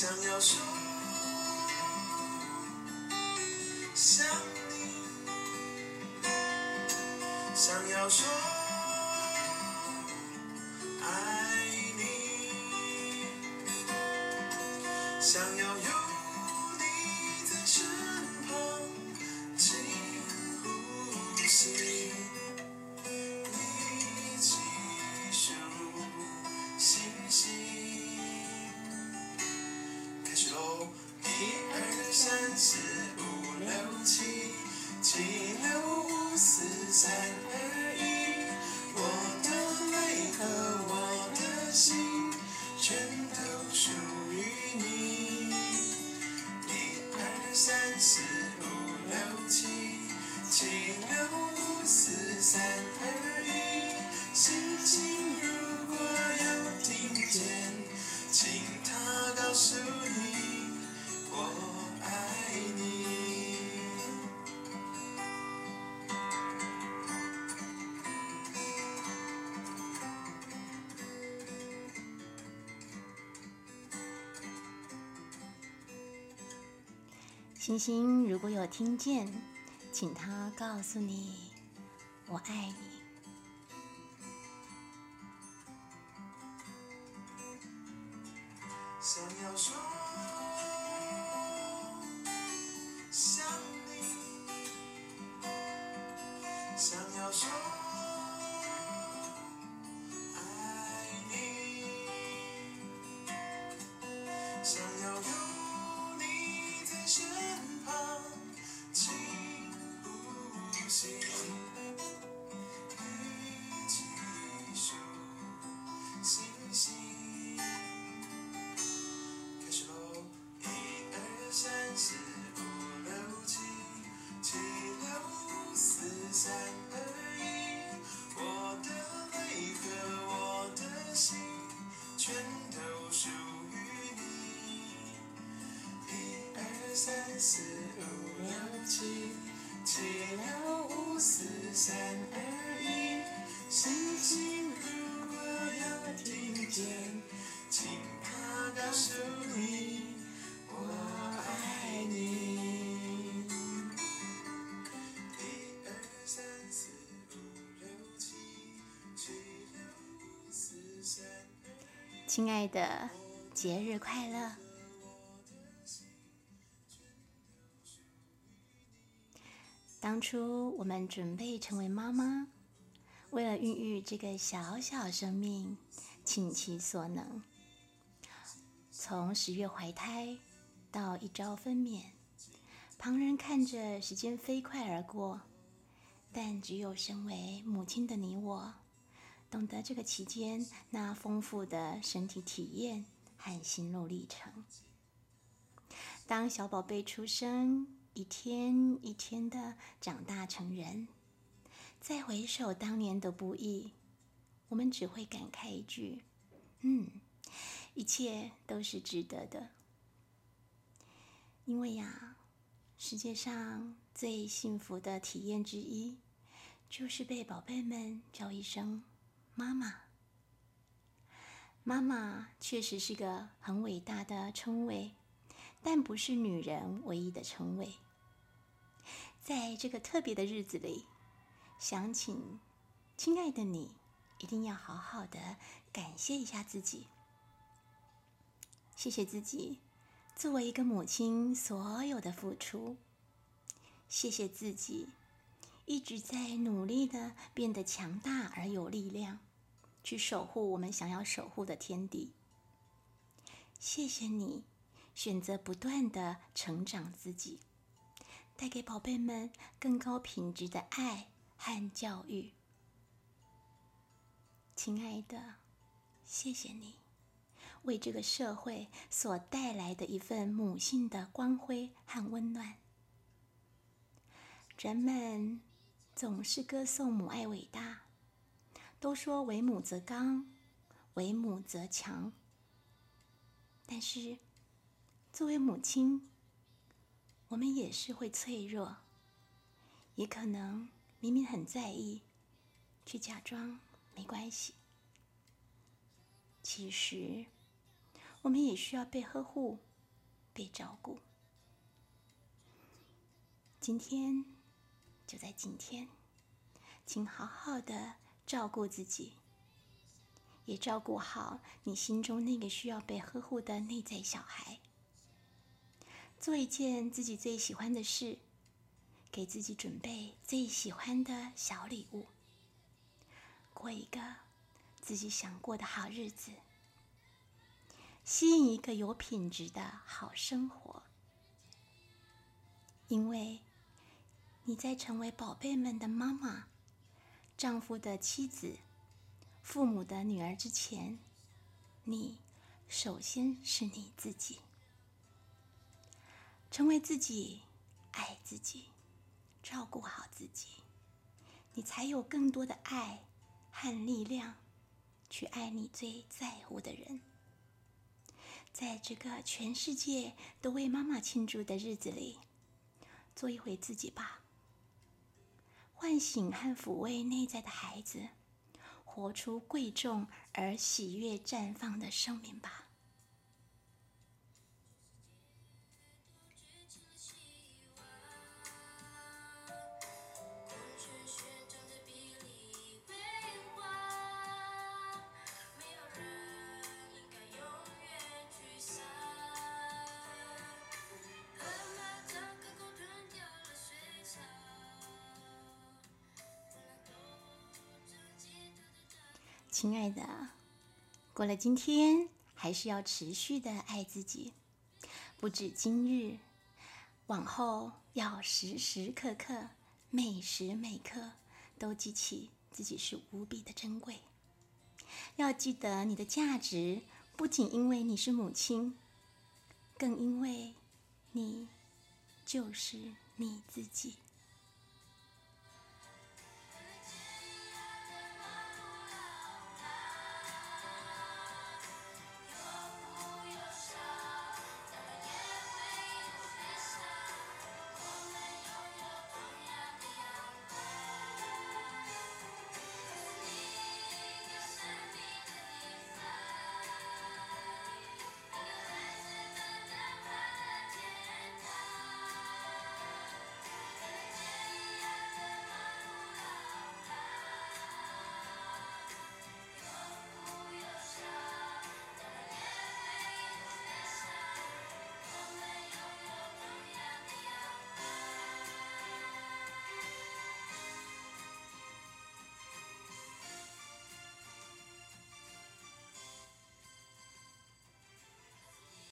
想要说想你，想要说爱你，想要三四五六七，七六五四三二星星如果有听见，请他告诉你，我爱你。想要说想你，想要说四五六七，七六五四三二一。星星如果有听见，请他告诉你，我爱你。一二三四五六七，七六五四三二。亲爱的，节日快乐！当初我们准备成为妈妈，为了孕育这个小小生命，倾其所能。从十月怀胎到一朝分娩，旁人看着时间飞快而过，但只有身为母亲的你我，懂得这个期间那丰富的身体体验和心路历程。当小宝贝出生，一天一天的长大成人，再回首当年的不易，我们只会感慨一句：“嗯，一切都是值得的。”因为呀，世界上最幸福的体验之一，就是被宝贝们叫一声“妈妈”。妈妈确实是个很伟大的称谓，但不是女人唯一的称谓。在这个特别的日子里，想请亲爱的你，一定要好好的感谢一下自己，谢谢自己作为一个母亲所有的付出，谢谢自己一直在努力的变得强大而有力量，去守护我们想要守护的天地。谢谢你选择不断的成长自己。带给宝贝们更高品质的爱和教育。亲爱的，谢谢你为这个社会所带来的一份母性的光辉和温暖。人们总是歌颂母爱伟大，都说为母则刚，为母则强。但是，作为母亲，我们也是会脆弱，也可能明明很在意，却假装没关系。其实，我们也需要被呵护、被照顾。今天，就在今天，请好好的照顾自己，也照顾好你心中那个需要被呵护的内在小孩。做一件自己最喜欢的事，给自己准备最喜欢的小礼物，过一个自己想过的好日子。吸引一个有品质的好生活，因为你在成为宝贝们的妈妈、丈夫的妻子、父母的女儿之前，你首先是你自己。成为自己，爱自己，照顾好自己，你才有更多的爱和力量去爱你最在乎的人。在这个全世界都为妈妈庆祝的日子里，做一回自己吧，唤醒和抚慰内在的孩子，活出贵重而喜悦绽放的生命吧。亲爱的，过了今天，还是要持续的爱自己，不止今日，往后要时时刻刻、每时每刻都记起自己是无比的珍贵。要记得你的价值，不仅因为你是母亲，更因为你就是你自己。